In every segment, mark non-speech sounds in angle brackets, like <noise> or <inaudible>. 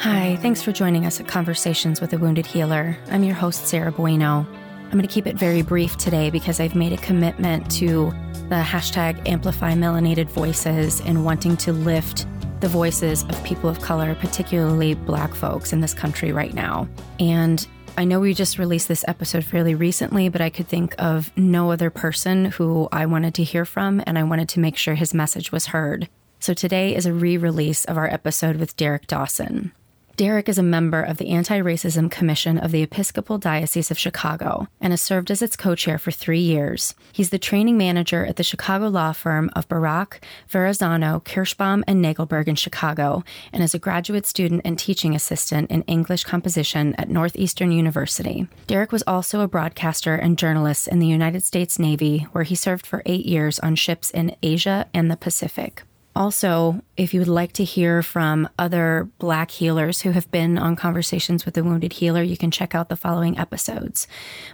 Hi, thanks for joining us at Conversations with a Wounded Healer. I'm your host, Sarah Bueno. I'm going to keep it very brief today because I've made a commitment to the hashtag Amplify Melanated Voices and wanting to lift the voices of people of color, particularly Black folks in this country right now. And I know we just released this episode fairly recently, but I could think of no other person who I wanted to hear from, and I wanted to make sure his message was heard. So today is a re release of our episode with Derek Dawson. Derek is a member of the Anti Racism Commission of the Episcopal Diocese of Chicago and has served as its co chair for three years. He's the training manager at the Chicago law firm of Barack, Ferrazzano, Kirschbaum, and Nagelberg in Chicago, and is a graduate student and teaching assistant in English composition at Northeastern University. Derek was also a broadcaster and journalist in the United States Navy, where he served for eight years on ships in Asia and the Pacific. Also, if you would like to hear from other Black healers who have been on Conversations with the Wounded Healer, you can check out the following episodes.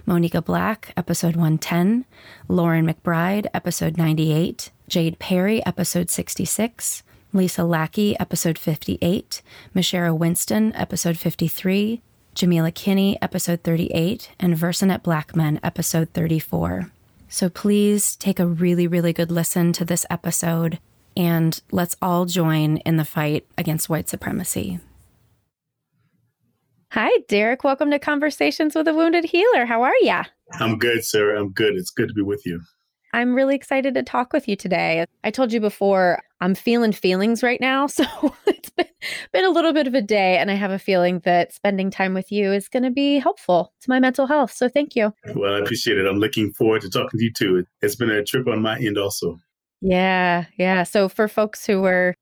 Monica Black, episode 110, Lauren McBride, episode 98, Jade Perry, episode 66, Lisa Lackey, episode 58, Michelle Winston, episode 53, Jamila Kinney, episode 38, and Versanet Blackman, episode 34. So please take a really, really good listen to this episode and let's all join in the fight against white supremacy. Hi, Derek. Welcome to Conversations with a Wounded Healer. How are you? I'm good, Sarah. I'm good. It's good to be with you. I'm really excited to talk with you today. I told you before, I'm feeling feelings right now. <laughs> So it's been, been a little bit of a day, and I have a feeling that spending time with you is going to be helpful to my mental health. So thank you. Well, I appreciate it. I'm looking forward to talking to you too. It's been a trip on my end also. Yeah, yeah. So for folks who were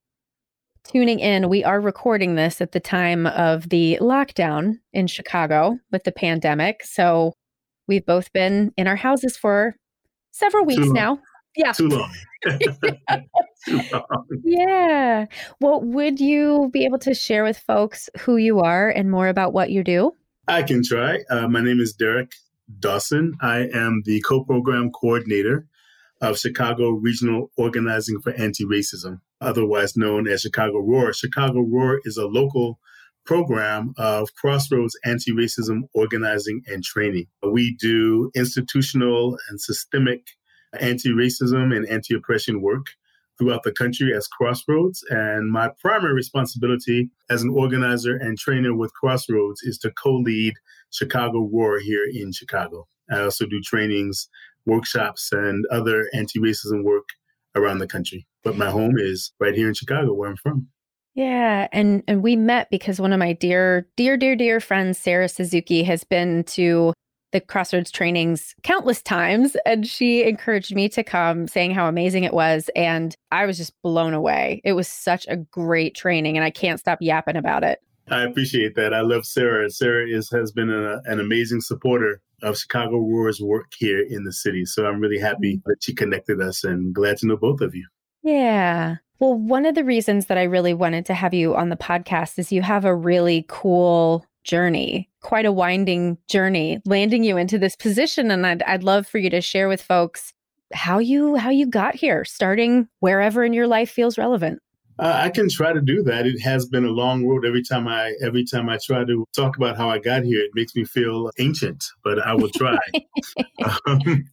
tuning in, we are recording this at the time of the lockdown in Chicago with the pandemic. So we've both been in our houses for several weeks now. Yeah. Too long. <laughs> Too long. Yeah. Well, would you be able to share with folks who you are and more about what you do? I can try. Uh, my name is Derek Dawson. I am the co program coordinator of Chicago Regional Organizing for Anti Racism, otherwise known as Chicago Roar. Chicago Roar is a local program of Crossroads Anti Racism Organizing and Training. We do institutional and systemic anti racism and anti oppression work throughout the country as Crossroads. And my primary responsibility as an organizer and trainer with Crossroads is to co lead Chicago Roar here in Chicago. I also do trainings workshops and other anti racism work around the country. But my home is right here in Chicago, where I'm from. Yeah, and and we met because one of my dear, dear, dear, dear friends, Sarah Suzuki, has been to the Crossroads trainings countless times, and she encouraged me to come, saying how amazing it was, and I was just blown away. It was such a great training, and I can't stop yapping about it. I appreciate that. I love Sarah. Sarah is has been a, an amazing supporter of Chicago Roar's work here in the city. So I'm really happy mm-hmm. that she connected us and glad to know both of you. Yeah. Well, one of the reasons that I really wanted to have you on the podcast is you have a really cool journey, quite a winding journey, landing you into this position. And I'd, I'd love for you to share with folks how you how you got here, starting wherever in your life feels relevant. Uh, I can try to do that. It has been a long road. Every time I every time I try to talk about how I got here, it makes me feel ancient. But I will try. <laughs> um,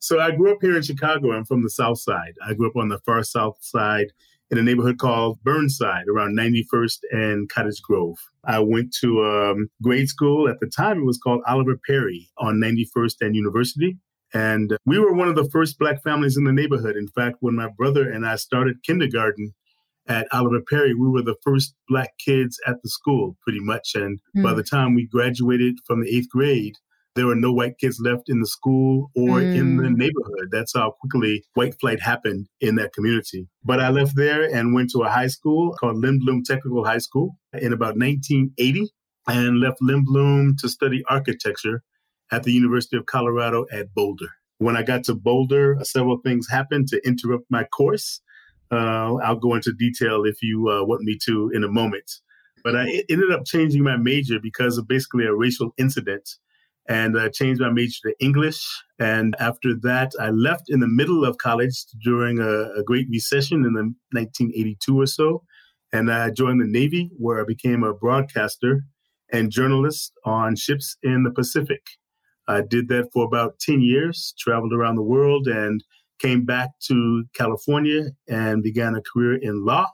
so I grew up here in Chicago. I'm from the South Side. I grew up on the far South Side in a neighborhood called Burnside, around 91st and Cottage Grove. I went to um, grade school at the time. It was called Oliver Perry on 91st and University. And we were one of the first black families in the neighborhood. In fact, when my brother and I started kindergarten, at Oliver Perry, we were the first black kids at the school, pretty much. And mm. by the time we graduated from the eighth grade, there were no white kids left in the school or mm. in the mm. neighborhood. That's how quickly white flight happened in that community. But I left there and went to a high school called Lindblom Technical High School in about 1980 and left Lindblom to study architecture at the University of Colorado at Boulder. When I got to Boulder, several things happened to interrupt my course. Uh, I'll go into detail if you uh, want me to in a moment. But I ended up changing my major because of basically a racial incident. And I changed my major to English. And after that, I left in the middle of college during a, a great recession in the 1982 or so And I joined the Navy, where I became a broadcaster and journalist on ships in the Pacific. I did that for about 10 years, traveled around the world, and came back to California and began a career in law.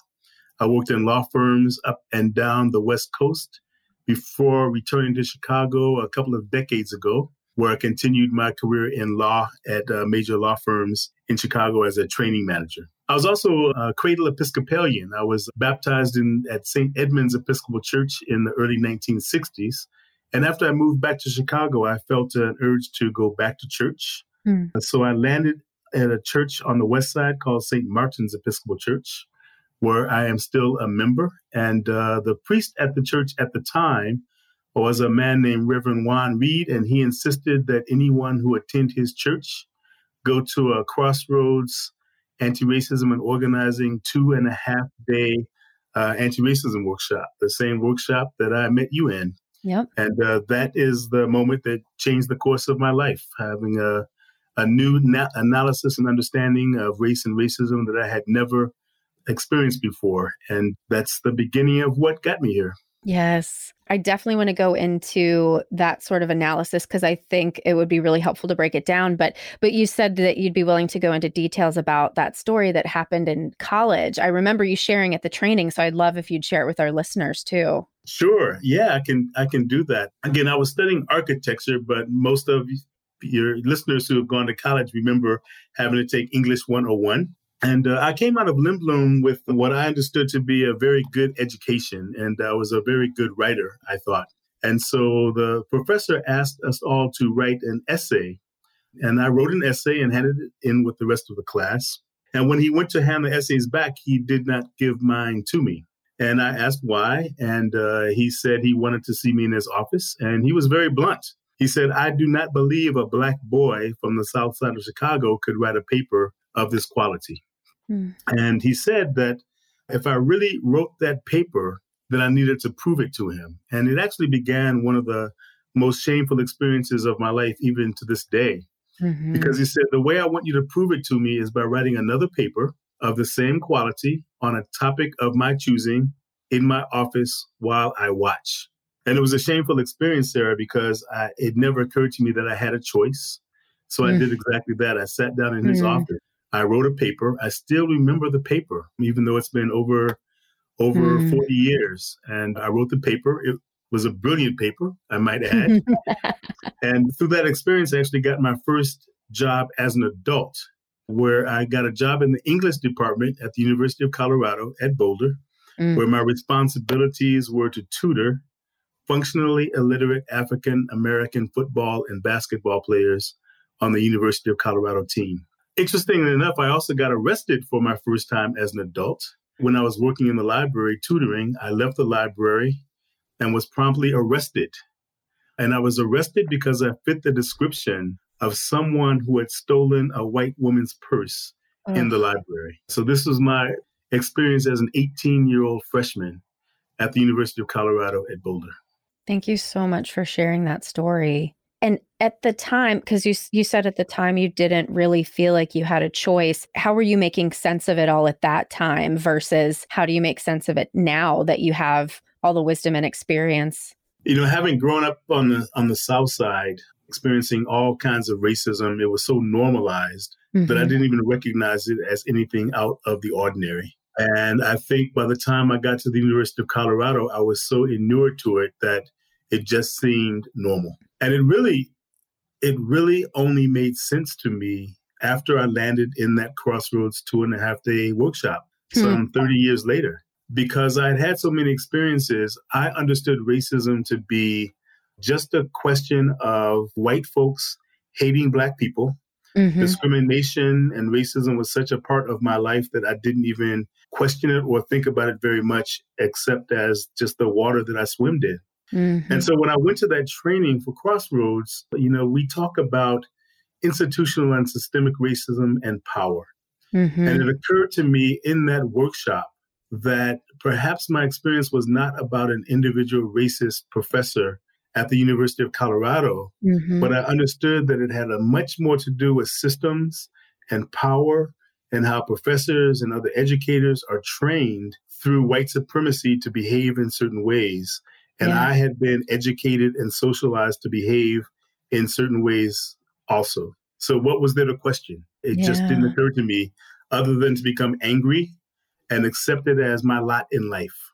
I worked in law firms up and down the West Coast before returning to Chicago a couple of decades ago, where I continued my career in law at uh, major law firms in Chicago as a training manager. I was also a cradle Episcopalian. I was baptized in at St. Edmund's Episcopal Church in the early 1960s. And after I moved back to Chicago, I felt an urge to go back to church. Mm. So I landed at a church on the west side called St. Martin's Episcopal Church, where I am still a member. And uh, the priest at the church at the time was a man named Reverend Juan Reed, and he insisted that anyone who attend his church go to a Crossroads anti-racism and organizing two and a half day uh, anti-racism workshop, the same workshop that I met you in. Yep. And uh, that is the moment that changed the course of my life, having a, a new na- analysis and understanding of race and racism that I had never experienced before. And that's the beginning of what got me here. Yes. I definitely want to go into that sort of analysis because I think it would be really helpful to break it down. But but you said that you'd be willing to go into details about that story that happened in college. I remember you sharing at the training, so I'd love if you'd share it with our listeners too. Sure. Yeah, I can I can do that. Again, I was studying architecture, but most of your listeners who have gone to college remember having to take English 101. And uh, I came out of Lindblom with what I understood to be a very good education, and I was a very good writer, I thought. And so the professor asked us all to write an essay. And I wrote an essay and handed it in with the rest of the class. And when he went to hand the essays back, he did not give mine to me. And I asked why. And uh, he said he wanted to see me in his office. And he was very blunt. He said, I do not believe a black boy from the south side of Chicago could write a paper of this quality. Mm. And he said that if I really wrote that paper, then I needed to prove it to him. And it actually began one of the most shameful experiences of my life, even to this day. Mm-hmm. Because he said, The way I want you to prove it to me is by writing another paper of the same quality on a topic of my choosing in my office while I watch. And it was a shameful experience, Sarah, because I, it never occurred to me that I had a choice. So mm. I did exactly that. I sat down in his mm. office I wrote a paper. I still remember the paper, even though it's been over over mm. 40 years. And I wrote the paper. It was a brilliant paper, I might add. <laughs> and through that experience, I actually got my first job as an adult, where I got a job in the English department at the University of Colorado at Boulder, mm. where my responsibilities were to tutor functionally illiterate African American football and basketball players on the University of Colorado team. Interestingly enough, I also got arrested for my first time as an adult. When I was working in the library tutoring, I left the library and was promptly arrested. And I was arrested because I fit the description of someone who had stolen a white woman's purse oh. in the library. So this was my experience as an 18 year old freshman at the University of Colorado at Boulder. Thank you so much for sharing that story. And at the time, because you you said at the time you didn't really feel like you had a choice. How were you making sense of it all at that time versus how do you make sense of it now that you have all the wisdom and experience? You know, having grown up on the on the South Side, experiencing all kinds of racism, it was so normalized mm-hmm. that I mm-hmm. didn't even recognize it as anything out of the ordinary. And I think by the time I got to the University of Colorado, I was so inured to it that it just seemed normal. And it really, it really only made sense to me after I landed in that Crossroads two and a half day workshop hmm. some 30 years later. Because I'd had so many experiences, I understood racism to be just a question of white folks hating black people. Mm-hmm. Discrimination and racism was such a part of my life that I didn't even question it or think about it very much, except as just the water that I swam in. Mm-hmm. And so when I went to that training for Crossroads, you know, we talk about institutional and systemic racism and power. Mm-hmm. And it occurred to me in that workshop that perhaps my experience was not about an individual racist professor at the University of Colorado, mm-hmm. but I understood that it had a much more to do with systems and power and how professors and other educators are trained through white supremacy to behave in certain ways. And yeah. I had been educated and socialized to behave in certain ways also. So, what was there to question? It yeah. just didn't occur to me other than to become angry and accept it as my lot in life.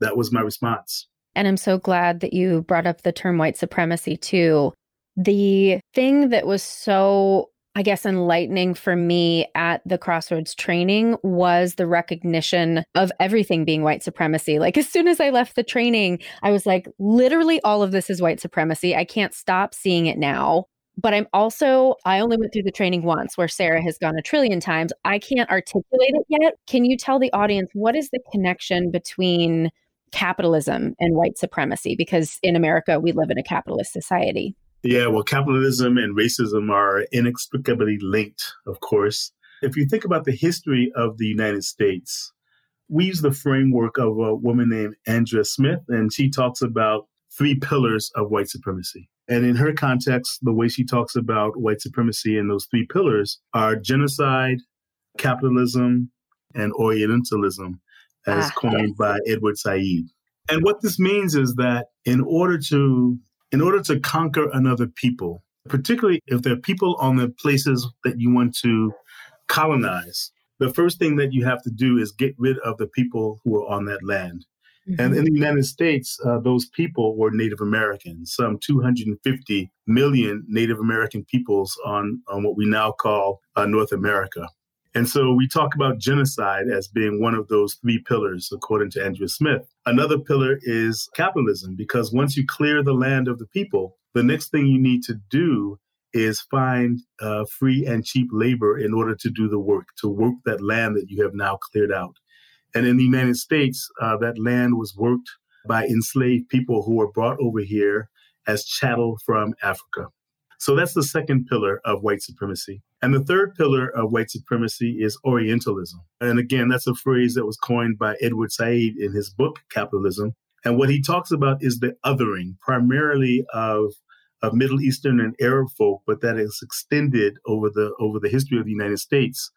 That was my response. And I'm so glad that you brought up the term white supremacy too. The thing that was so I guess, enlightening for me at the Crossroads training was the recognition of everything being white supremacy. Like, <laughs> as soon as I left the training, I was like, literally, all of this is white supremacy. I can't stop seeing it now. But I'm also, I only went through the training once where Sarah has gone a trillion times. I can't articulate it yet. Can you tell the audience what is the connection between capitalism and white supremacy? Because in America, we live in a capitalist society. Yeah, well, capitalism and racism are inextricably linked, of course. If you think about the history of the United States, we use the framework of a woman named Andrea Smith, and she talks about three pillars of white supremacy. And in her context, the way she talks about white supremacy and those three pillars are genocide, capitalism, and Orientalism, as ah, coined yes. by Edward Said. And what this means is that in order to in order to conquer another people, particularly if there are people on the places that you want to colonize, the first thing that you have to do is get rid of the people who are on that land. Mm-hmm. And in the United States, uh, those people were Native Americans, some 250 million Native American peoples on, on what we now call uh, North America. And so we talk about genocide as being one of those three pillars, according to Andrea Smith. Another pillar is capitalism, because once you clear the land of the people, the next thing you need to do is find uh, free and cheap labor in order to do the work, to work that land that you have now cleared out. And in the United States, uh, that land was worked by enslaved people who were brought over here as chattel from Africa. So that's the second pillar of white supremacy. And the third pillar of white supremacy is Orientalism. And again, that's a phrase that was coined by Edward Said in his book, Capitalism. And what he talks about is the othering, primarily of, of Middle Eastern and Arab folk, but that is extended over the over the history of the United States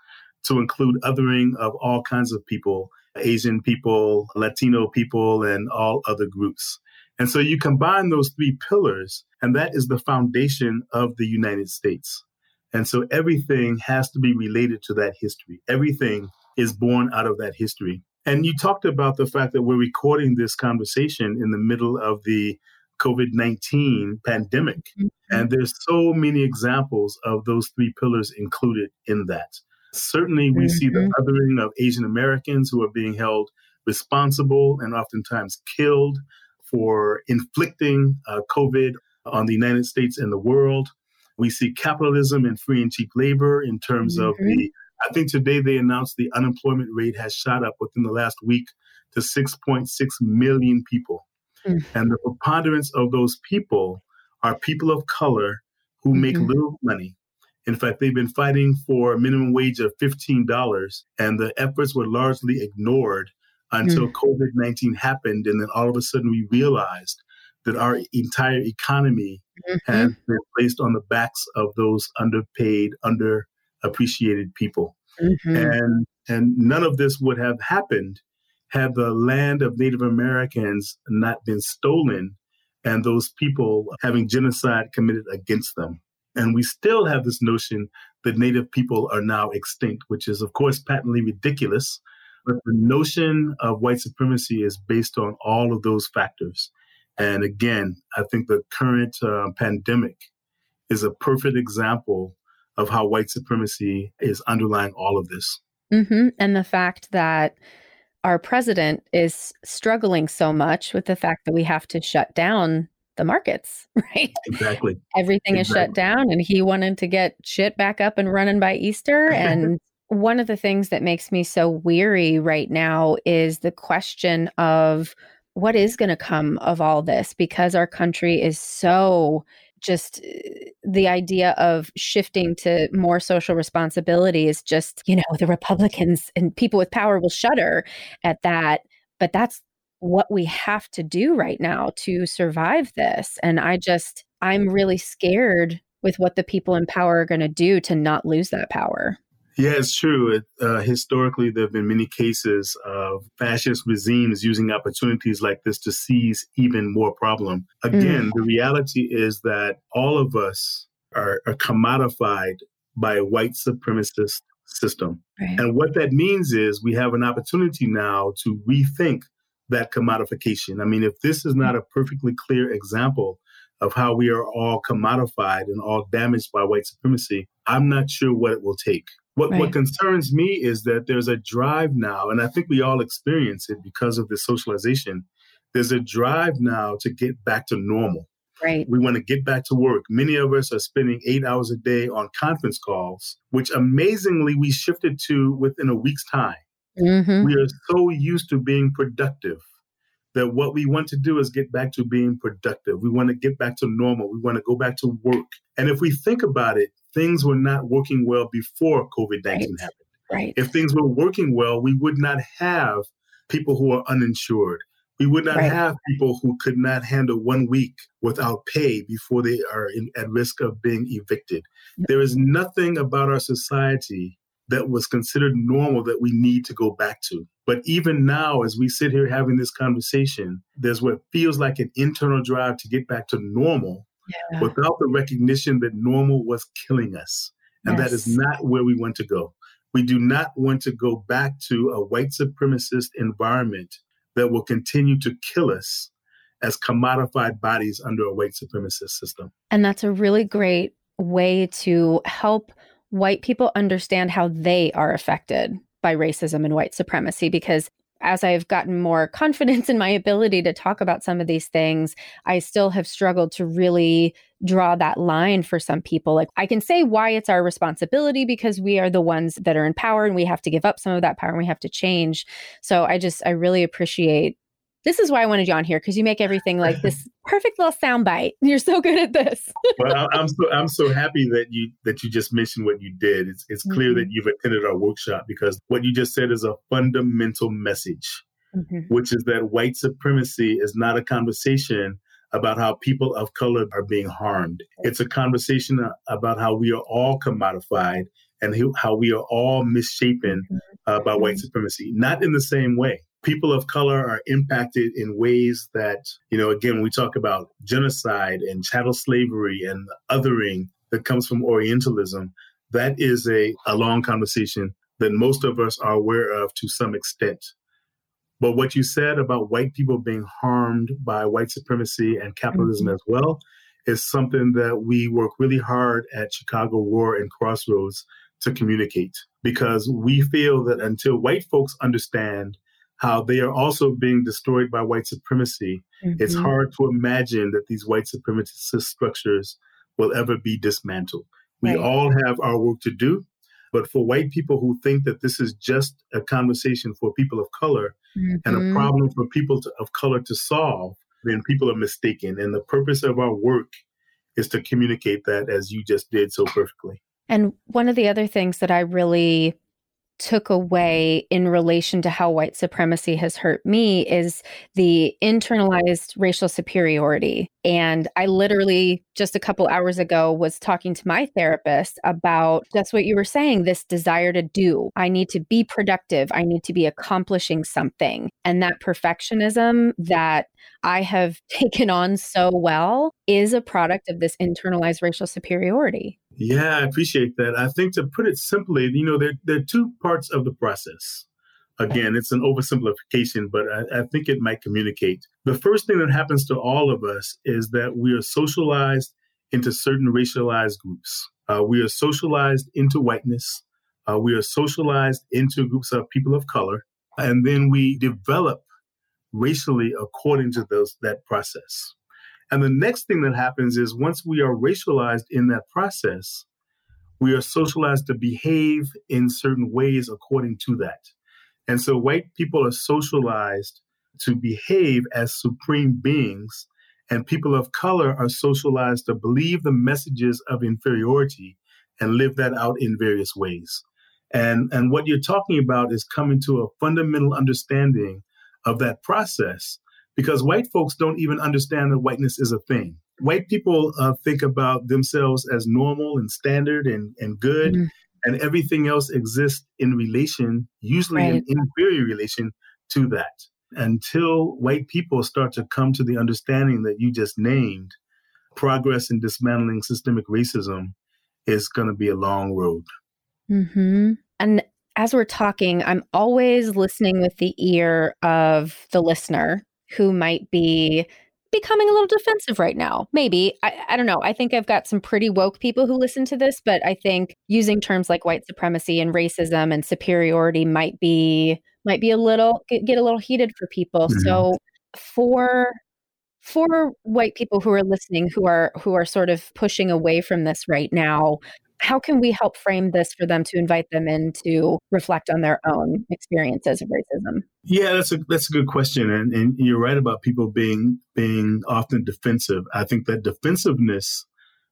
to include othering of all kinds of people, Asian people, Latino people, and all other groups. And so you combine those three pillars, and that is the foundation of the United States. And so everything has to be related to that history. Everything is born out of that history. And you talked about the fact that we're recording this conversation in the middle of the COVID 19 pandemic. Mm-hmm. And there's so many examples of those three pillars included in that. Certainly, we mm-hmm. see the mm-hmm. othering of Asian Americans who are being held responsible and oftentimes killed for inflicting uh, COVID on the United States and the world. We see capitalism and free and cheap labor in terms mm-hmm. of the, I think today they announced the unemployment rate has shot up within the last week to 6.6 million people. Mm-hmm. And the preponderance of those people are people of color who mm-hmm. make little money. In fact, they've been fighting for a minimum wage of $15, and the efforts were largely ignored until mm. COVID 19 happened. And then all of a sudden we realized that our entire economy mm-hmm. has been placed on the backs of those underpaid, underappreciated people. Mm-hmm. And, and none of this would have happened had the land of Native Americans not been stolen and those people having genocide committed against them. And we still have this notion that Native people are now extinct, which is, of course, patently ridiculous but the notion of white supremacy is based on all of those factors. And again, I think the current uh, pandemic is a perfect example of how white supremacy is underlying all of this. Mm-hmm. And the fact that our president is struggling so much with the fact that we have to shut down the markets, <laughs> right? Exactly. Everything exactly. is shut down, and he wanted to get shit back up and running by Easter. <laughs> And one of the things that makes me so weary right now is the question of what is going to come of all this because our country is so just eh, the idea of shifting to more social responsibility is just, you know, the Republicans and people with power will shudder at that. But that's what we have to do right now to survive this. And I just, I'm really scared with what the people in power are going to do to not lose that power. Yeah, it's true. It, uh, historically, there have been many cases of fascist regimes using opportunities like this to seize even more problem. Again, mm. the reality is that all of us are, are commodified by a white supremacist system. Right. And what that means is we have an opportunity now to rethink that commodification. I mean, if this is not a perfectly clear example of how we are all commodified and all damaged by white supremacy, I'm not sure what it will take. What, right. what concerns me is that there's a drive now, and I think we all experience it because of the socialization. There's a drive now to get back to normal. Right. We want to get back to work. Many of us are spending eight hours a day on conference calls, which amazingly we shifted to within a week's time. Mm-hmm. We are so used to being productive that what we want to do is get back to being productive. We want to get back to normal. We want to go back to work. And if we think about it, things were not working well before COVID 19 right. happened. Right. If things were working well, we would not have people who are uninsured. We would not right. have people who could not handle one week without pay before they are in, at risk of being evicted. There is nothing about our society that was considered normal that we need to go back to. But even now, as we sit here having this conversation, there's what feels like an internal drive to get back to normal yeah. without the recognition that normal was killing us. And yes. that is not where we want to go. We do not want to go back to a white supremacist environment that will continue to kill us as commodified bodies under a white supremacist system. And that's a really great way to help white people understand how they are affected by racism and white supremacy because as I've gotten more <laughs> confidence in my ability to talk about some of these things, I still have struggled to really draw that line for some people. Like, I can say why it's our responsibility because we are the ones that are in power and we have to give up some of that power and we have to change. So I just, I really appreciate this is why I wanted you on here because you make everything like this <laughs> perfect little soundbite. You're so good at this. <laughs> well, I'm so I'm so happy that you that you just mentioned what you did. It's it's clear mm-hmm. that you've attended our workshop because what you just said is a fundamental message, mm-hmm. which is that white supremacy is not a conversation about how people of color are being harmed. It's a conversation about how we are all commodified and how we are all misshapen mm-hmm. uh, by white mm-hmm. supremacy, not in the same way people of color are impacted in ways that, you know, again, we talk about genocide and chattel slavery and othering that comes from Orientalism. That is a, a long conversation that most of us are aware of to some extent. But what you said about white people being harmed by white supremacy and capitalism mm-hmm. as well is something that we work really hard at Chicago Roar and Crossroads to communicate because we feel that until white folks understand how they are also being destroyed by white supremacy. Mm-hmm. It's hard to imagine that these white supremacist structures will ever be dismantled. We right. all have our work to do, but for white people who think that this is just a conversation for people of color mm-hmm. and a mm-hmm. problem for people to, of color to solve, then people are mistaken. And the purpose of our work is to communicate that as you just did so perfectly. And one of the other things that I really took away in relation to how white supremacy has hurt me is the internalized racial superiority. And I literally just a couple hours ago was talking to my therapist about that's what you were saying this desire to do. I need to be productive. I need to be accomplishing something. And that perfectionism that I have <laughs> taken on so well is a product of this internalized racial superiority. Yeah, I appreciate that. I think to put it simply, you know, there, there are two parts of the process. Again, it's an oversimplification, but I, I, think it might communicate. The first thing that happens to all of us is that we are socialized into certain racialized groups. Uh, we are socialized into whiteness. Uh, we are socialized into groups of people of color. And then we develop racially according to those, that process. And the next thing that happens is once we are racialized in that process, we are socialized to behave in certain ways according to that. And so white people are socialized to behave as supreme beings, and people of color are socialized to believe the messages of inferiority and live that out in various ways. And, and what you're talking about is coming to a fundamental understanding of that process because white folks don't even understand that whiteness is a thing. White people uh, think about themselves as normal and standard and, and good. Mm-hmm. and everything else exists in relation, usually right. in inferior relation to that. Until white people start to come to the understanding that you just named, progress in dismantling systemic racism is going to be a long road. Mm-hmm. And as we're talking, I'm always listening with the ear of the listener who might be becoming a little defensive right now. Maybe. I, I, don't know. I think I've got some pretty woke people who listen to this, but I think using terms like white supremacy and racism and superiority might be might be a little get, a little heated for people. Mm-hmm. So for for white people who are listening who are who are sort of pushing away from this right now, how can we help frame this for them to invite them in to reflect on their own experiences of racism? Yeah, that's a that's a good question, and and you're right about people being being often defensive. I think that defensiveness.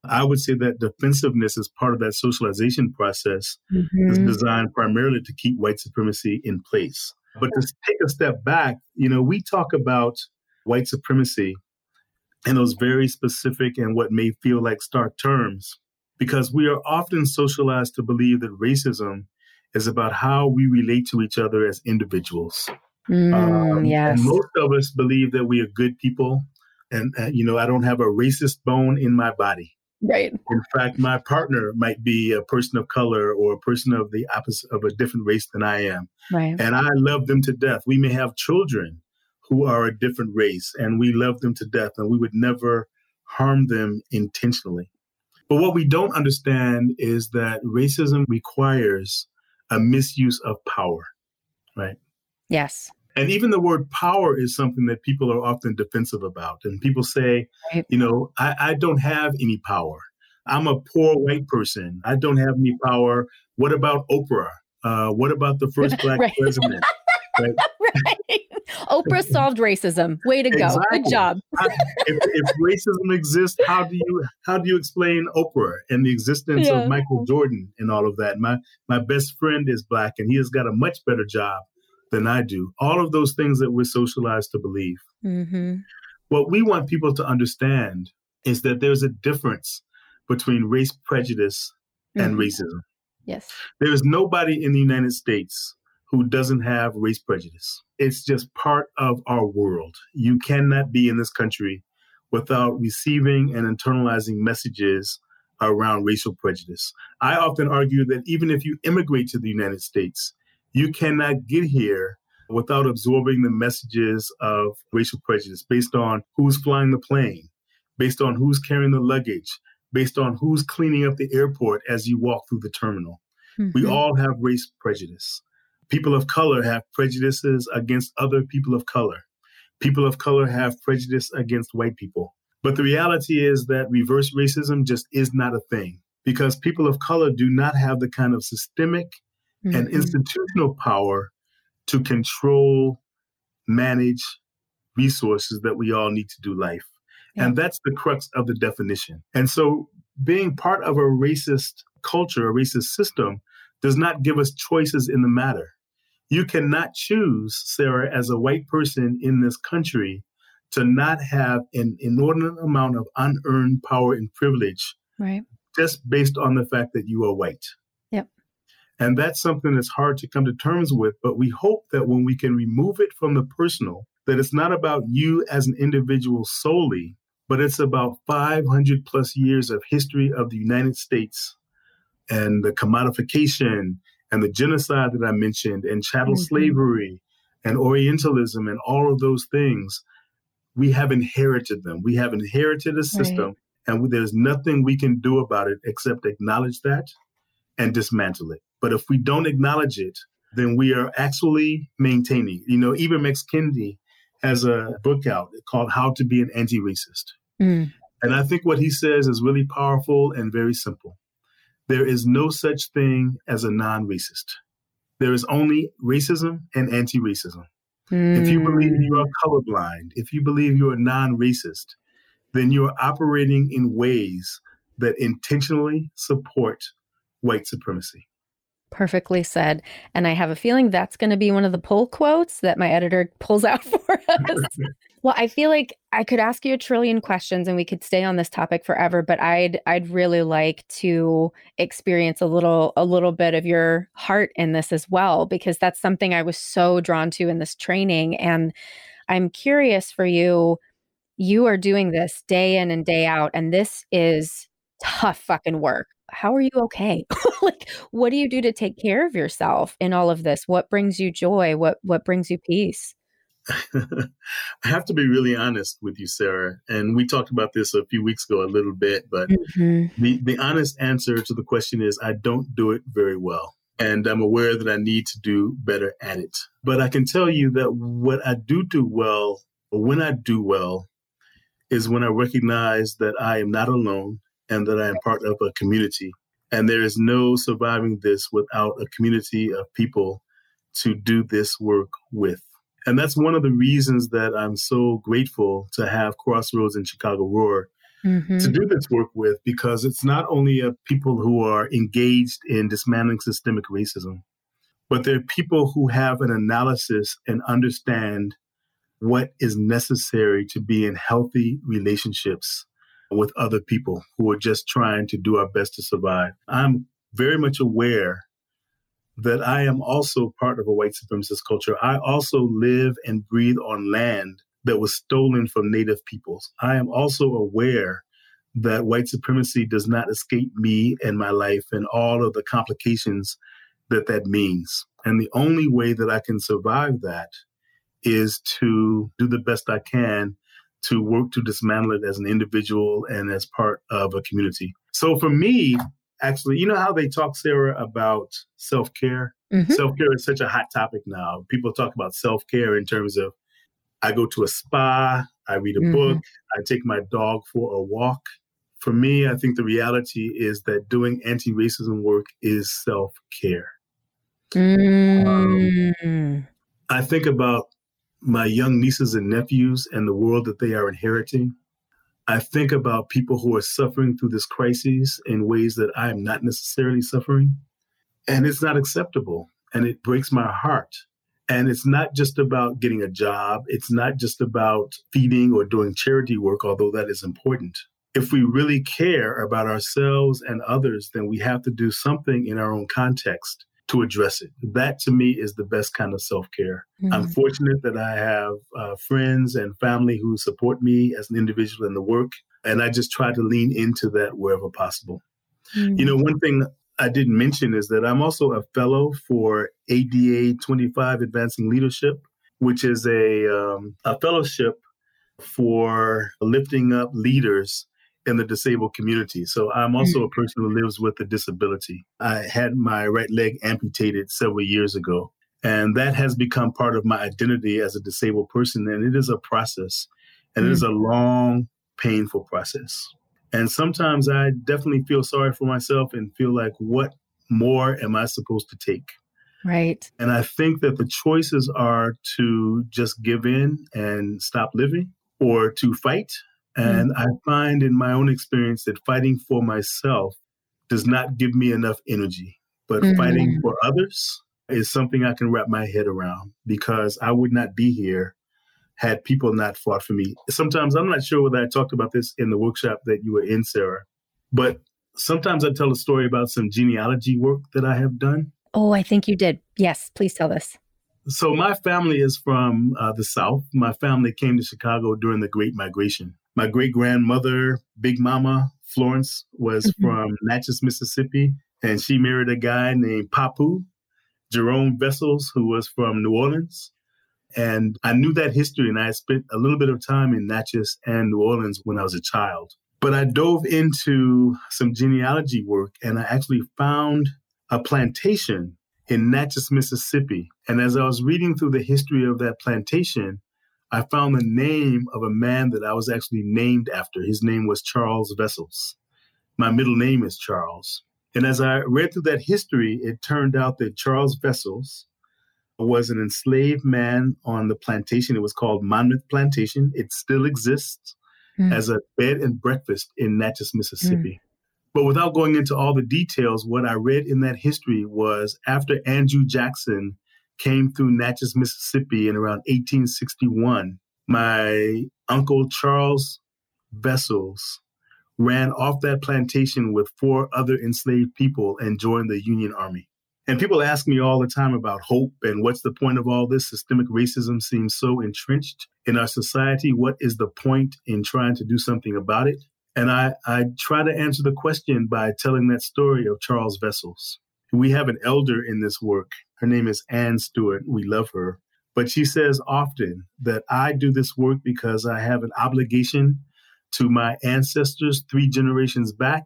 I would say that defensiveness is part of that socialization process mm-hmm. is designed primarily to keep white supremacy in place. But to take a step back, you know, we talk about white supremacy in those very specific and what may feel like stark terms because we are often socialized to believe that racism is about how we relate to each other as individuals. Mm, um, yes. And most of us believe that we are good people. And, uh, you know, I don't have a racist bone in my body. Right. In fact, my partner might be a person of color or a person of the opposite of a different race than I am. Right. And I love them to death. We may have children who are a different race and we love them to death and we would never harm them intentionally. But what we don't understand is that racism requires a misuse of power, right? Yes. And even the word power is something that people are often defensive about. And people say, right. you know, I, I don't have any power. I'm a poor white person. I don't have any power. What about Oprah? Uh, what about the first <laughs> black president? <laughs> Right? right. Oprah solved racism. Way to go. Exactly. Good job. if, if, racism exists, how do you how do you explain Oprah and the existence yeah. of Michael Jordan and all of that? My my best friend is black and he has got a much better job than I do. All of those things that we're socialized to believe. Mm-hmm. What we want people to understand is that there's a difference between race prejudice and mm-hmm. racism. Yes. There is nobody in the United States who doesn't have race prejudice. It's just part of our world. You cannot be in this country without receiving and internalizing messages around racial prejudice. I often argue that even if you immigrate to the United States, you cannot get here without absorbing the messages of racial prejudice based on who's flying the plane, based on who's carrying the luggage, based on who's cleaning up the airport as you walk through the terminal. Mm-hmm. We all have race prejudice. People of color have prejudices against other people of color. People of color have prejudice against white people. But the reality is that reverse racism just is not a thing because people of color do not have the kind of systemic mm-hmm. and institutional power to control, manage resources that we all need to do life. Yeah. And that's the crux of the definition. And so being part of a racist culture, a racist system, does not give us choices in the matter. You cannot choose, Sarah, as a white person in this country, to not have an inordinate amount of unearned power and privilege right. just based on the fact that you are white. Yep. And that's something that's hard to come to terms with, but we hope that when we can remove it from the personal, that it's not about you as an individual solely, but it's about 500 plus years of history of the United States and the commodification and the genocide that I mentioned, and chattel mm-hmm. slavery and Orientalism and all of those things, we have inherited them. We have inherited a system, right. and there's nothing we can do about it except acknowledge that and dismantle it. But if we don't acknowledge it, then we are actually maintaining. You know, Ibram X. Kendi has a book out called How to Be an Anti Racist. Mm. And I think what he says is really powerful and very simple. There is no such thing as a non racist. There is only racism and anti racism. Mm. If you believe hmm. you are colorblind, if you believe you're non racist, then you're operating in ways that intentionally support white supremacy. Perfectly said. And I have a feeling that's going to be one of the pull quotes that my editor pulls <laughs> out for us. well, I feel like I could ask you a trillion questions and we could stay on this topic forever, but I'd I'd really like to experience a little a little bit of your heart in this as well because that's something I was so drawn to in this training and I'm curious for you you are doing this day in and day out and this is tough fucking work how are you okay? <laughs> like what do you do to take care of yourself in all of this? What brings you joy? What what brings you peace? <laughs> I have to be really honest with you, Sarah. And we talked about this a few weeks ago a little bit, but mm-hmm. the, the honest answer to the question is I don't do it very well. And I'm aware that I need to do better at it. But I can tell you that what I do do well, or when I do well, is when I recognize that I am not alone and that I am part of a community. And there is no surviving this without a community of people to do this work with. And that's one of the reasons that I'm so grateful to have Crossroads and Chicago Roar mm-hmm. to do this work with, because it's not only a people who are engaged in dismantling systemic racism, but they're people who have an analysis and understand what is necessary to be in healthy relationships with other people who are just trying to do our best to survive. I'm very much aware that I am also part of a white supremacist culture. I also live and breathe on land that was stolen from Native peoples. I am also aware that white supremacy does not escape me and my life and all of the complications that that means. And the only way that I can survive that is to do the best I can to work to dismantle it as an individual and as part of a community. So for me, actually, you know how they talk, Sarah, about self care? Mm-hmm. Self care is such a hot topic now. People talk about self care in terms of I go to a spa, I read a mm-hmm. book, I take my dog for a walk. For me, I think the reality is that doing anti racism work is self care. Mm. Um, I think about my young nieces and nephews and the world that they are inheriting. I think about people who are suffering through this crisis in ways that I am not necessarily suffering. And it's not acceptable. And it breaks my heart. And it's not just about getting a job, it's not just about feeding or doing charity work, although that is important. If we really care about ourselves and others, then we have to do something in our own context to address it. That to me is the best kind of self care. Mm-hmm. I'm fortunate that I have uh, friends and family who support me as an individual in the work. And I just try to lean into that wherever possible. Mm-hmm. You know, one thing I didn't mention is that I'm also a fellow for ADA 25 Advancing Leadership, which is a, um, a fellowship for lifting up leaders in the disabled community. So I'm also a person who lives with a disability. I had my right leg amputated several years ago, and that has become part of my identity as a disabled person. And it is a process, and mm. it is mm. a long, painful process. And sometimes I definitely feel sorry for myself and feel like, what more am I supposed to take? Right. And I think that the choices are to just give in and stop living or to fight and mm-hmm. I find in my own experience that fighting for myself does not give me enough energy. But mm-hmm. fighting for others is something I can wrap my head around because I would not be here had people not fought for me. Sometimes I'm not sure whether I talked about this in the workshop that you were in, Sarah, but sometimes I tell a story about some genealogy work that I have done. Oh, I think you did. Yes, please tell this. So, my family is from uh, the South. My family came to Chicago during the Great Migration. My great grandmother, Big Mama Florence, was mm-hmm. from Natchez, Mississippi, and she married a guy named Papu, Jerome Vessels, who was from New Orleans. And I knew that history, and I spent a little bit of time in Natchez and New Orleans when I was a child. But I dove into some genealogy work, and I actually found a plantation in Natchez, Mississippi. And as I was reading through the history of that plantation, I found the name of a man that I was actually named after. His name was Charles Vessels. My middle name is Charles. And as I read through that history, it turned out that Charles Vessels was an enslaved man on the plantation. It was called Monmouth Plantation. It still exists mm. as a bed and breakfast in Natchez, Mississippi. Mm. But without going into all the details, what I read in that history was after Andrew Jackson came through Natchez, Mississippi in around 1861, my uncle Charles Vessels ran off that plantation with four other enslaved people and joined the Union Army. And people ask me all the time about hope and what's the point of all this? Systemic racism seems so entrenched in our society. What is the point in trying to do something about it? And I, I try to answer the question by telling that story of Charles Vessels. We have an elder in this work. Her name is Ann Stewart. We love her. But she says often that I do this work because I have an obligation to my ancestors three generations back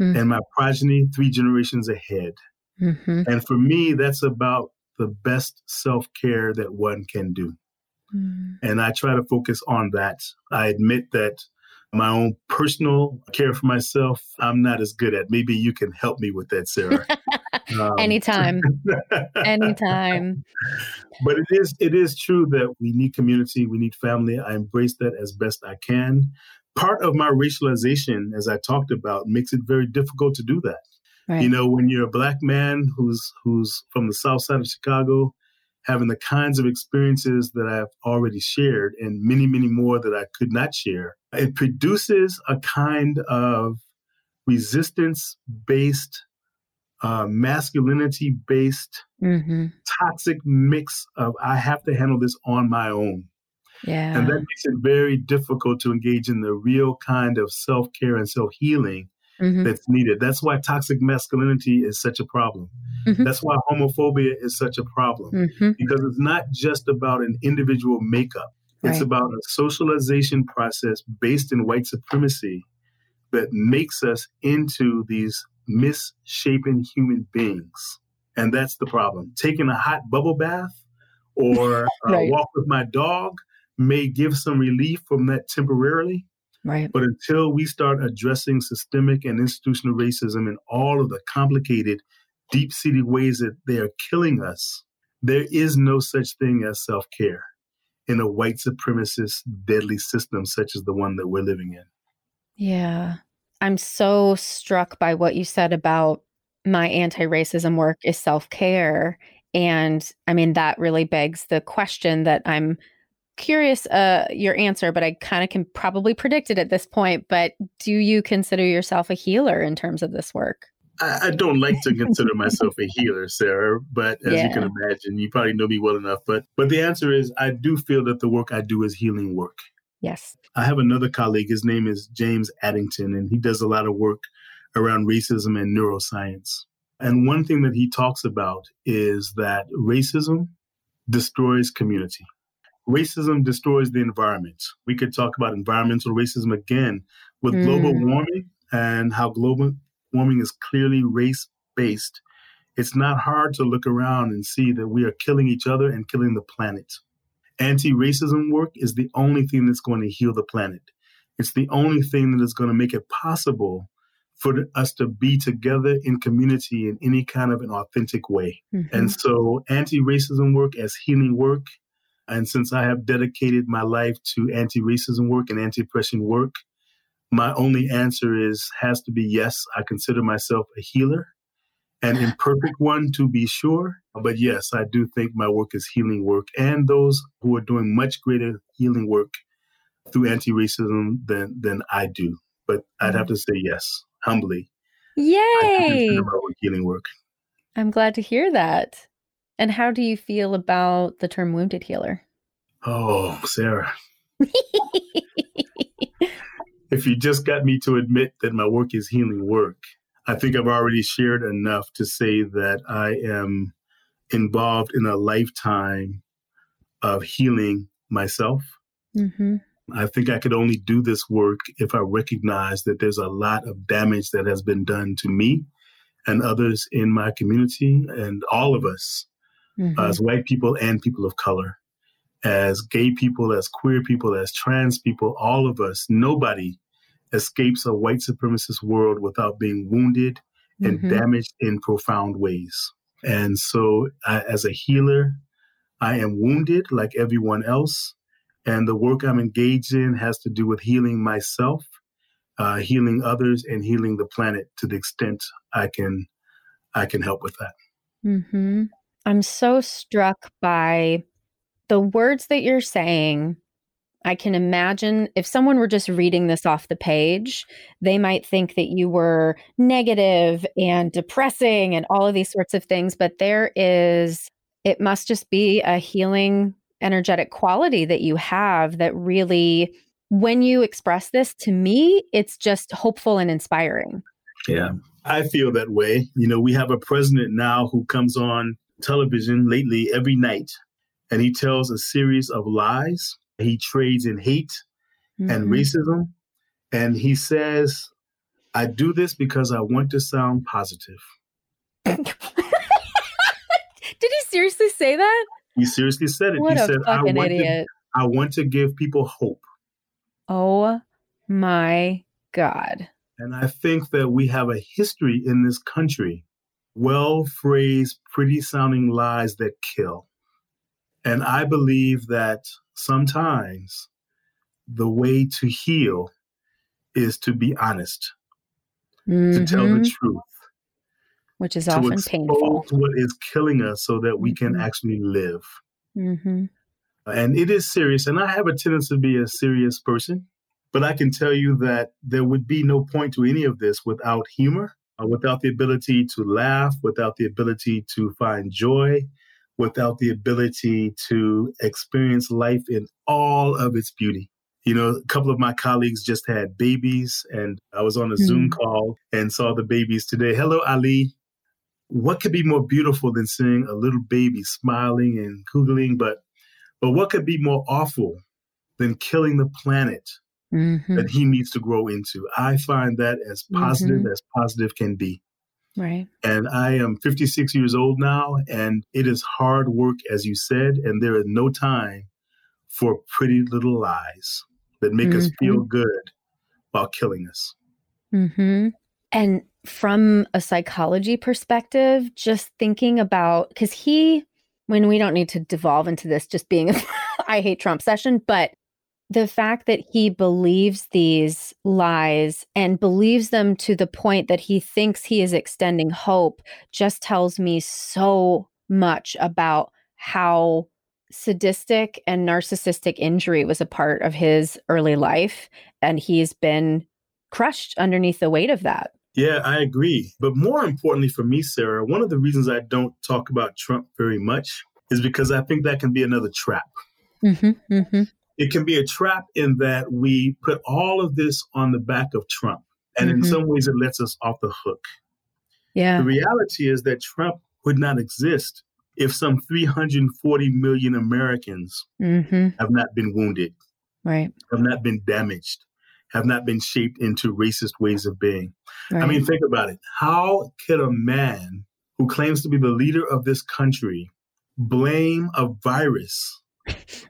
mm-hmm. and my progeny three generations ahead. Mm-hmm. And for me, that's about the best self care that one can do. Mm-hmm. And I try to focus on that. I admit that my own personal care for myself, I'm not as good at. Maybe you can help me with that, Sarah. <laughs> um, Anytime. Anytime. <laughs> But it is it is true that we need community, we need family. I embrace that as best I can. Part of my racialization, as I talked about, makes it very difficult to do that. Right. You know, when you're a black man who's who's from the south side of Chicago, having the kinds of experiences that I've already shared and many, many more that I could not share, it produces a kind of resistance based, uh, masculinity based, mm-hmm. toxic mix of I have to handle this on my own. Yeah. And that makes it very difficult to engage in the real kind of self care and self healing mm-hmm. that's needed. That's why toxic masculinity is such a problem. Mm-hmm. That's why homophobia is such a problem mm-hmm. because it's not just about an individual makeup. It's right. about a socialization process based in white supremacy that makes us into these misshapen human beings. And that's the problem. Taking a hot bubble bath or <laughs> uh, right. walk with my dog may give some relief from that temporarily, Right. But until we start addressing systemic and institutional racism in all of the complicated, deep seated ways that they are killing us, there is no such thing as self care in a white supremacist, deadly system such as the one that we're living in. Yeah. I'm so struck by what you said about my anti racism work is self care. And I mean, that really begs the question that I'm curious uh, your answer, but I kind of can probably predict it at this point. But do you consider yourself a healer in terms of this work? I, I don't like to consider myself a <laughs> healer, Sarah, but as yeah. you can imagine, you probably know me well enough. But but the answer is I do feel that the work I do is healing work. Yes. I have another colleague, his name is James Addington, and he does a lot of work around racism and neuroscience. And one thing that he talks about is that racism destroys community racism destroys the environment. We could talk about environmental racism again with mm. global warming and how global warming is clearly race based. It's not hard to look around and see that we are killing each other and killing the planet. Anti racism work is the only thing that's going to heal the planet. It's the only thing that is going to make it possible for us to be together in community in any kind of an authentic way. Mm-hmm. And so, anti racism work as healing work and since I have dedicated my life to anti racism work and anti oppression work, my only answer is has to be yes, I consider myself a healer, an <laughs> imperfect one to be sure. But yes, I do think my work is healing work, and those who are doing much greater healing work through anti racism than, than I do. But I'd have to say yes, humbly. Yay! work healing work. I'm glad to hear that. And how do you feel about the term wounded healer? Oh, Sarah. <laughs> if you just got me to admit that my work is healing work, I think I've already shared enough to say that I am involved in a lifetime of healing myself. Mm-hmm. I think I could only do this work if I recognize that there's a lot of damage that has been done to me and others in my community and all of us mm-hmm. as white people and people of color, as gay people, as queer people, as trans people, all of us, nobody escapes a white supremacist world without being wounded and mm-hmm. damaged in profound ways. And so, I, as a healer, I am wounded like everyone else. And the work I'm engaged in has to do with healing myself uh, healing others and healing the planet to the extent I can I can help with that. Mm-hmm. I'm so struck by the words that you're saying. I can imagine if someone were just reading this off the page, they might think that you were negative and depressing and all of these sorts of things. But there is, it must just be a healing, energetic quality that you have that really, when you express this to me, it's just hopeful and inspiring. Yeah. I feel that way. You know, we have a president now who comes on television lately every night and he tells a series of lies. He trades in hate mm-hmm. and racism. And he says, I do this because I want to sound positive. <laughs> Did he seriously say that? He seriously said it. What he a said, fucking I want idiot. To, I want to give people hope. Oh my God. And I think that we have a history in this country, well phrased, pretty sounding lies that kill. And I believe that sometimes the way to heal is to be honest, Mm-hmm. to tell the truth, Which is often painful. to often expose painful. what is killing us so that we can Mhm. actually live. Mm-hmm. And it is serious. And I have a tendency to be a serious person, but I can tell you that there would be no point to any of this without humor, uh, without the ability to laugh, without the ability to find joy, without the ability to experience life in all of its beauty. You know, a couple of my colleagues just had babies, and I was on a Zoom call and saw the babies today. Hello, Ali. What could be more beautiful than seeing a little baby smiling and googling? But but what could be more awful than killing the planet Mm-hmm. that he needs to grow into? I find that as positive as positive can be. Right. And I am 56 years old now, and it is hard work, as you said, and there is no time for pretty little lies that make us feel good while killing us. Mm-hmm. And from a psychology perspective, just thinking about because he, when we don't need to devolve into this just being <laughs> a I hate Trump session, but the fact that he believes these lies and believes them to the point that he thinks he is extending hope just tells me so much about how sadistic and narcissistic injury was a part of his early life. And he's been crushed underneath the weight of that. Yeah, I agree. But more importantly for me, Sarah, one of the reasons I don't talk about Trump very much is because I think that can be another trap. Mm-hmm, mm-hmm. It can be a trap in that we put all of this on the back of Trump. And in Mhm. some ways, it lets us off the hook. Yeah. The reality is that Trump would not exist if some 340 million Americans Mm-hmm. have not been wounded, Right. have not been damaged, have not been shaped into racist ways of being. right. I mean, think about it. How could a man who claims to be the leader of this country blame a virus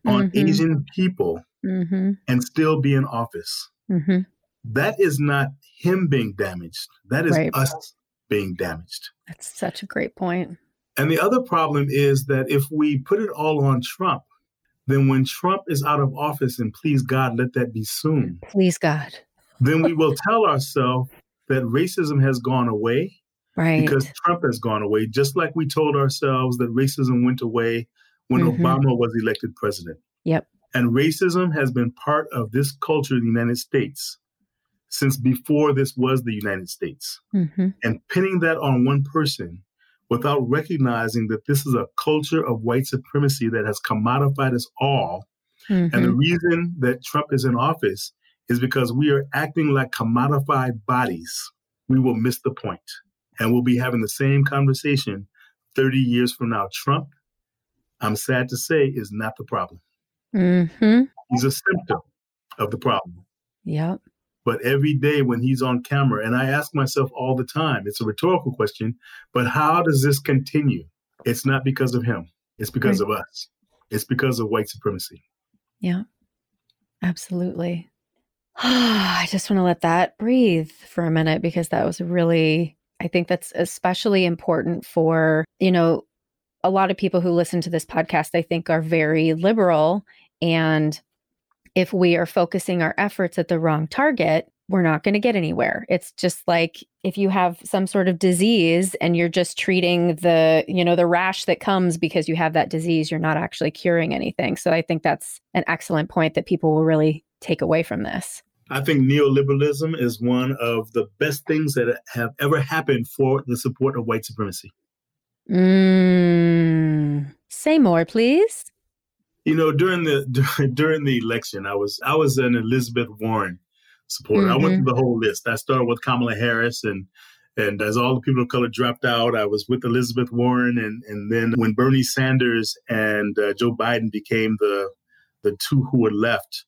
on Mhm. Asian people Mm-hmm. and still be in office? Mm-hmm. That is not him being damaged. That is Right. us being damaged. That's such a great point. And the other problem is that if we put it all on Trump, then when Trump is out of office, and please God, let that be soon, Please God. then we will tell ourselves that racism has gone away Right. because Trump has gone away, just like we told ourselves that racism went away when Mhm. Obama was elected president. Yep. And racism has been part of this culture in the United States since before this was the United States. mm-hmm. And pinning that on one person without recognizing that this is a culture of white supremacy that has commodified us all. And the Mm-hmm. reason that Trump is in office is because we are acting like commodified bodies. We will miss the point. And we'll be having the same conversation 30 years from now. Trump, I'm sad to say, is not the problem. Mm-hmm. He's a symptom of the problem. Yep. But every day when he's on camera, and I ask myself all the time, it's a rhetorical question, but how does this continue? It's not because of him, it's because of us. It's because of white supremacy. Yeah. Absolutely. <sighs> I just want to let that breathe for a minute because that was really, I think that's especially important for, you know, a lot of people who listen to this podcast, I think are very liberal. And if we are focusing our efforts at the wrong target, we're not going to get anywhere. It's just like if you have some sort of disease and you're just treating the, you know, the rash that comes because you have that disease, you're not actually curing anything. So I think that's an excellent point that people will really take away from this. I think neoliberalism is one of the best things that have ever happened for the support of white supremacy. Mm, say more, please. You know, during the <laughs> during the election, I was I was an Elizabeth Warren supporter. Mm-hmm. I went mm-hmm. through the whole list. I started with Kamala Harris, and and as all the people of color dropped out, I was with Elizabeth Warren, and and then when Bernie Sanders and uh, Joe Biden became the the two who were left,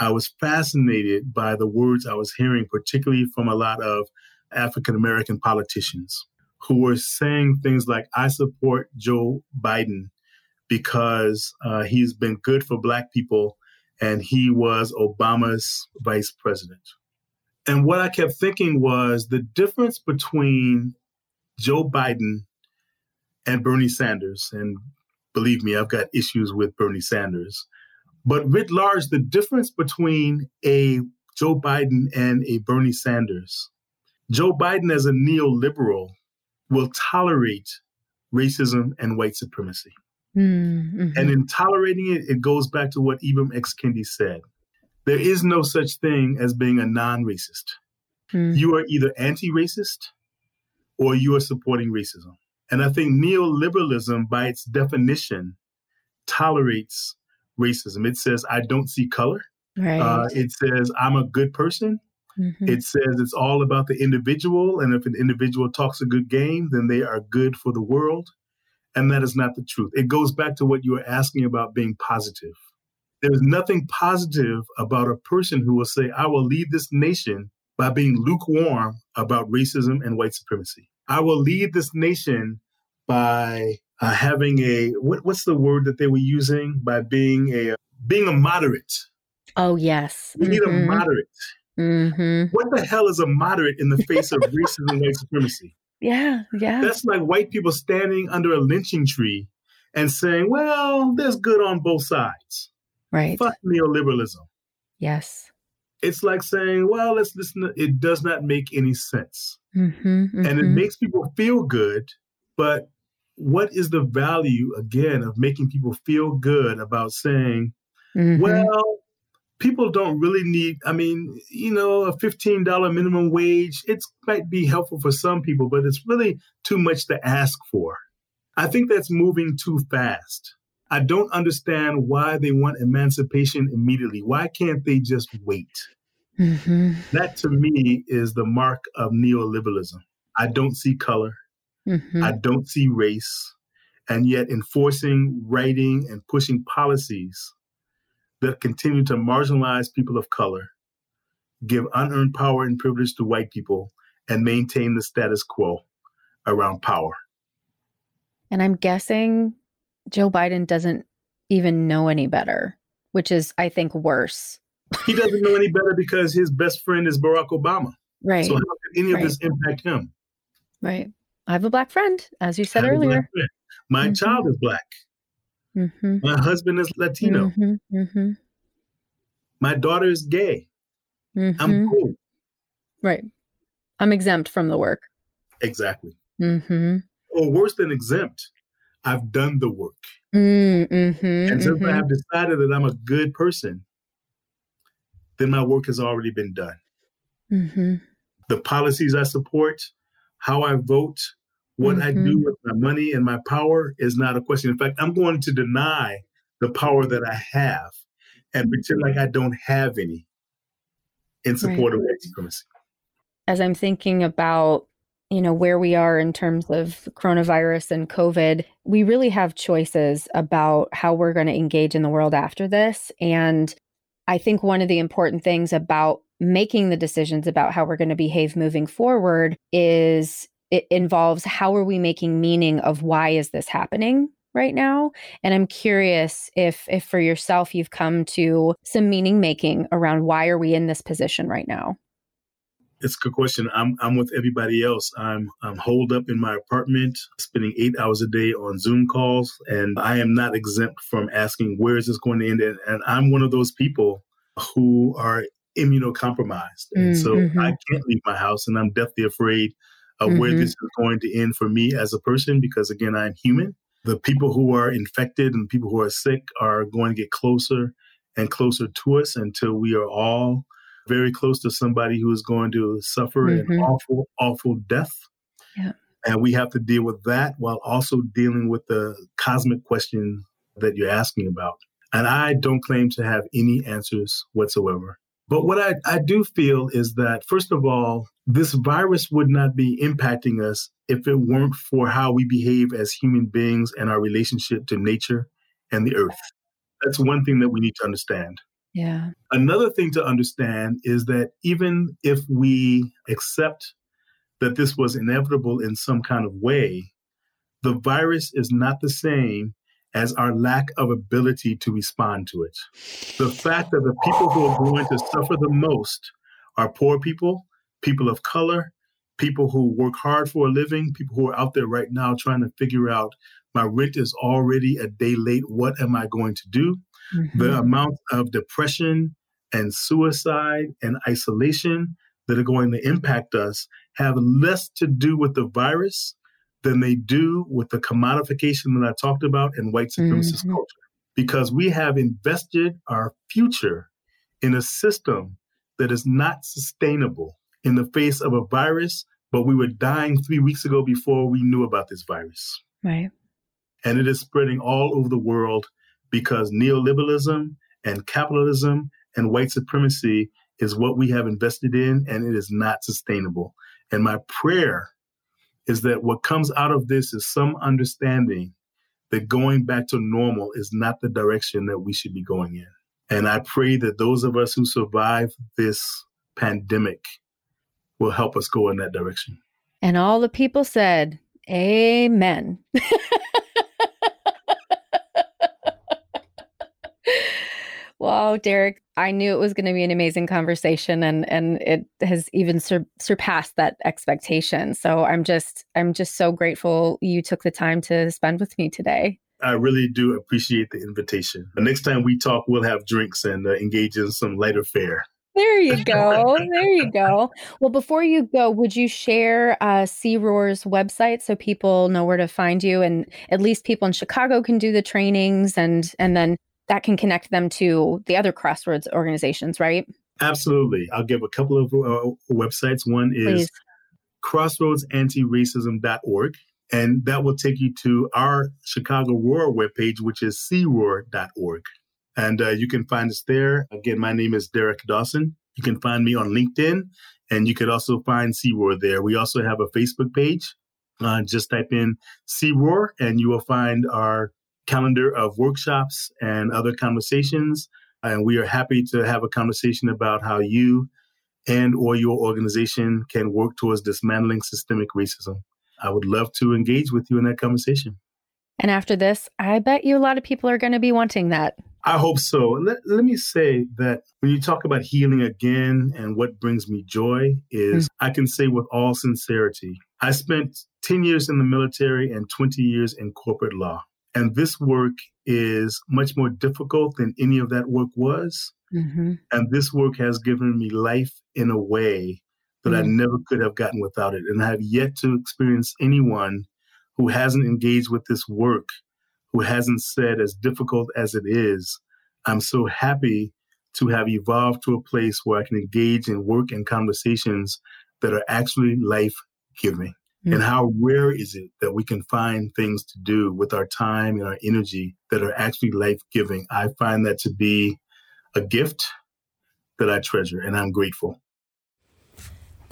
I was fascinated by the words I was hearing, particularly from a lot of African American politicians who were saying things like, "I support Joe Biden." Because uh, he's been good for Black people and he was Obama's vice president. And what I kept thinking was the difference between Joe Biden and Bernie Sanders, and believe me, I've got issues with Bernie Sanders, but writ large, the difference between a Joe Biden and a Bernie Sanders. Joe Biden, as a neoliberal, will tolerate racism and white supremacy. Mm-hmm. And in tolerating it, it goes back to what Ibram X. Kendi said. There is no such thing as being a non racist. Mm. You are either anti racist or you are supporting racism. And I think neoliberalism, by its definition, tolerates racism. It says, I don't see color. Right. Uh, it says, I'm a good person. Mm-hmm. It says it's all about the individual. And if an individual talks a good game, then they are good for the world. And that is not the truth. It goes back to what you were asking about being positive. There's nothing positive about a person who will say, I will lead this nation by being lukewarm about racism and white supremacy. I will lead this nation by uh, having a what, what's the word that they were using by being a being a moderate. Oh yes, we mm-hmm. need a mm-hmm. moderate. Mm-hmm. What the hell is a moderate in the face of <laughs> racism and white supremacy? Yeah, yeah. That's like white people standing under a lynching tree and saying, well, there's good on both sides. Right. Fuck neoliberalism. Yes. It's like saying, well, let's listen. it does not make any sense. Mm-hmm, mm-hmm. And it mm-hmm. makes people feel good. But what is the value, again, of making people feel good about saying, mm-hmm. well, people don't really need i mean you know a $15 minimum wage it might be helpful for some people but it's really too much to ask for. I think that's moving too fast. I don't understand why they want emancipation immediately. Why can't they just wait? Mm-hmm. that to me is the mark of neoliberalism. I don't see color. Mm-hmm. i don't see race. And yet enforcing writing and pushing policies that continue to marginalize people of color, give unearned power and privilege to white people, and maintain the status quo around power. And I'm guessing Joe Biden doesn't even know any better, which is, I think, worse. he doesn't know any better because his best friend is Barack Obama. Right. So how can any right. of this impact him? Right. I have a black friend, as you said earlier. My mm-hmm. child is black. Mm-hmm. My husband is Latino. Mm-hmm. Mm-hmm. My daughter is gay. I'm mm-hmm. cool. Right. I'm exempt from the work. Exactly. Mm-hmm. Or worse than exempt, I've done the work. Mm-hmm. And since I have decided that I'm a good person, then my work has already been done. The policies I support, how I vote, what mm-hmm. I do mm-hmm. with my money and my power is not a question. In fact, I'm going to deny the power that I have and pretend like I don't have any in support right. of white supremacy. As I'm thinking about you know where we are in terms of coronavirus and covid we really have choices about how we're going to engage in the world after this and i think one of the important things about making the decisions about how we're going to behave moving forward is it involves how are we making meaning of why is this happening right now and i'm curious if if for yourself you've come to some meaning making around why are we in this position right now it's a good question. I'm I'm with everybody else. I'm I'm holed up in my apartment, spending eight hours a day on Zoom calls, and I am not exempt from asking where is this going to end. And, and I'm one of those people who are immunocompromised. And mm, so mm-hmm. I can't leave my house and I'm deathly afraid of mm-hmm. where this is going to end for me as a person because again I'm human. The people who are infected and people who are sick are going to get closer and closer to us until we are all very close to somebody who is going to suffer mm-hmm. an awful, awful death. Yeah. And we have to deal with that while also dealing with the cosmic question that you're asking about. And I don't claim to have any answers whatsoever. But what I, I do feel is that, first of all, this virus would not be impacting us if it weren't for how we behave as human beings and our relationship to nature and the earth. That's one thing that we need to understand. Yeah. Another thing to understand is that even if we accept that this was inevitable in some kind of way, the virus is not the same as our lack of ability to respond to it. The fact that the people who are going to suffer the most are poor people, people of color, people who work hard for a living, people who are out there right now trying to figure out my rent is already a day late. What am I going to do? Mm-hmm. The amount of depression and suicide and isolation that are going to impact us have less to do with the virus than they do with the commodification that I talked about in white supremacist mm-hmm. culture. Because we have invested our future in a system that is not sustainable in the face of a virus, but we were dying three weeks ago before we knew about this virus. Right. And it is spreading all over the world because neoliberalism and capitalism and white supremacy is what we have invested in, and it is not sustainable. And my prayer is that what comes out of this is some understanding that going back to normal is not the direction that we should be going in. And I pray that those of us who survive this pandemic will help us go in that direction. And all the people said, Amen. <laughs> Wow, Derek, I knew it was going to be an amazing conversation and and it has even sur- surpassed that expectation. So I'm just I'm just so grateful you took the time to spend with me today. I really do appreciate the invitation. The next time we talk, we'll have drinks and uh, engage in some lighter fare. There you <laughs> go. there you go. Well, before you go, would you share uh, CROAR's website so people know where to find you, and at least people in Chicago can do the trainings, and and then that can connect them to the other crossroads organizations, right? Absolutely. I'll give a couple of uh, websites. One is crossroadsanti-racism.org, and that will take you to our Chicago Roar webpage, which is croar.org. And uh, you can find us there. Again, my name is Derek Dawson. You can find me on LinkedIn, and you could also find CROAR there. We also have a Facebook page. Uh, just type in CROAR, and you will find our calendar of workshops and other conversations. And we are happy to have a conversation about how you and or your organization can work towards dismantling systemic racism. I would love to engage with you in that conversation. And after this, I bet you a lot of people are going to be wanting that. I hope so. Let, let me say that when you talk about healing again and what brings me joy is mm-hmm. I can say with all sincerity, I spent 10 years in the military and 20 years in corporate law. And this work is much more difficult than any of that work was. Mm-hmm. And this work has given me life in a way that mm-hmm. I never could have gotten without it. And I have yet to experience anyone who hasn't engaged with this work, who hasn't said, as difficult as it is, I'm so happy to have evolved to a place where I can engage in work and conversations that are actually life giving. Mm-hmm. And how rare is it that we can find things to do with our time and our energy that are actually life giving? I find that to be a gift that I treasure, and I'm grateful.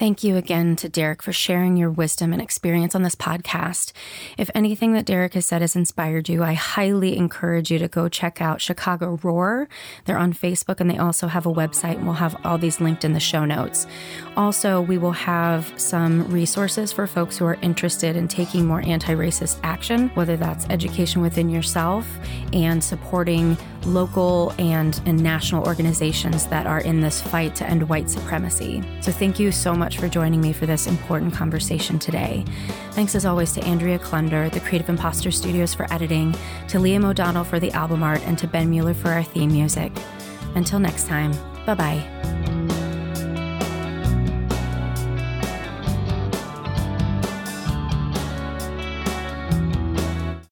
Thank you again to Derek for sharing your wisdom and experience on this podcast. If anything that Derek has said has inspired you, I highly encourage you to go check out Chicago Roar. They're on Facebook and they also have a website, and we'll have all these linked in the show notes. Also, we will have some resources for folks who are interested in taking more anti racist action, whether that's education within yourself and supporting local and, and national organizations that are in this fight to end white supremacy. So, thank you so much for joining me for this important conversation today. Thanks as always to Andrea Klunder, the Creative Imposter Studios for editing, to Liam O'Donnell for the album art, and to Ben Mueller for our theme music. Until next time, bye bye.